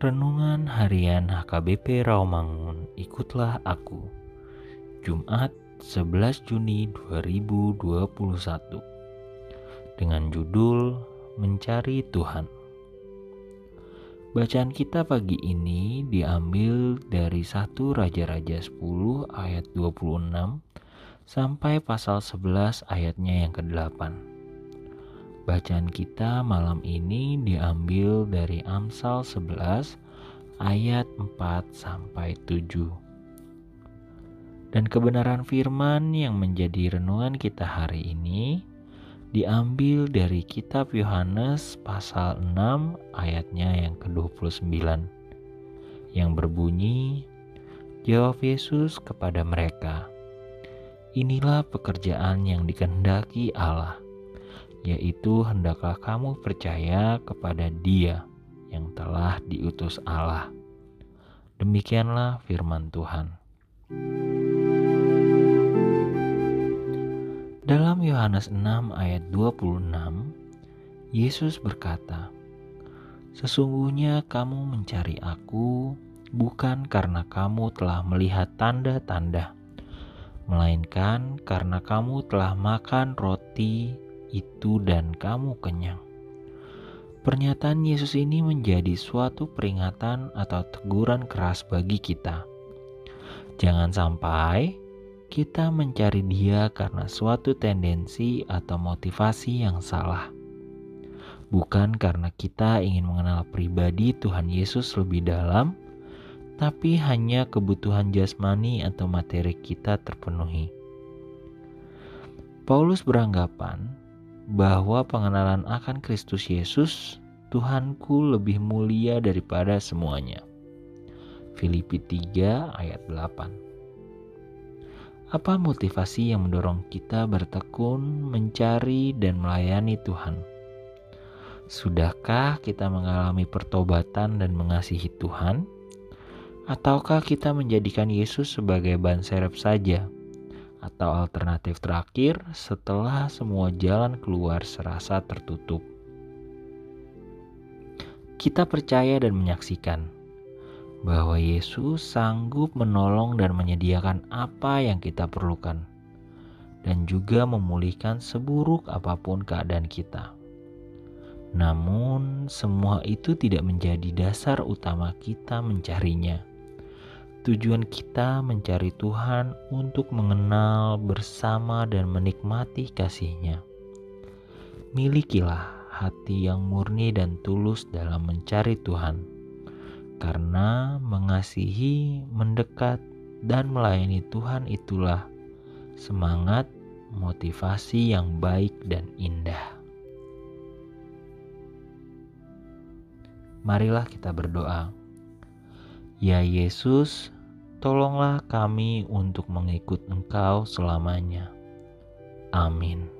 Renungan Harian HKBP Rawamangun, ikutlah aku. Jumat 11 Juni 2021. Dengan judul Mencari Tuhan. Bacaan kita pagi ini diambil dari 1 Raja-Raja 10 ayat 26 sampai pasal 11 ayatnya yang ke-8. Bacaan kita malam ini diambil dari Amsal 11 ayat 4 sampai 7. Dan kebenaran firman yang menjadi renungan kita hari ini diambil dari kitab Yohanes pasal 6 ayatnya yang ke-29 yang berbunyi Jawab Yesus kepada mereka Inilah pekerjaan yang dikehendaki Allah yaitu hendaklah kamu percaya kepada Dia yang telah diutus Allah. Demikianlah firman Tuhan. Dalam Yohanes 6 ayat 26, Yesus berkata, Sesungguhnya kamu mencari aku bukan karena kamu telah melihat tanda-tanda, melainkan karena kamu telah makan roti itu dan kamu kenyang. Pernyataan Yesus ini menjadi suatu peringatan atau teguran keras bagi kita. Jangan sampai kita mencari Dia karena suatu tendensi atau motivasi yang salah, bukan karena kita ingin mengenal pribadi Tuhan Yesus lebih dalam, tapi hanya kebutuhan jasmani atau materi kita terpenuhi. Paulus beranggapan bahwa pengenalan akan Kristus Yesus, Tuhanku lebih mulia daripada semuanya. Filipi 3 ayat 8 Apa motivasi yang mendorong kita bertekun, mencari, dan melayani Tuhan? Sudahkah kita mengalami pertobatan dan mengasihi Tuhan? Ataukah kita menjadikan Yesus sebagai ban serep saja? atau alternatif terakhir setelah semua jalan keluar serasa tertutup. Kita percaya dan menyaksikan bahwa Yesus sanggup menolong dan menyediakan apa yang kita perlukan, dan juga memulihkan seburuk apa pun keadaan kita. Namun, semua itu tidak menjadi dasar utama kita mencarinya Tujuan kita mencari Tuhan untuk mengenal bersama dan menikmati kasih-Nya. Milikilah hati yang murni dan tulus dalam mencari Tuhan, karena mengasihi, mendekat, dan melayani Tuhan itulah semangat, motivasi yang baik dan indah. Marilah kita berdoa. Ya Yesus, tolonglah kami untuk mengikut Engkau selamanya. Amin.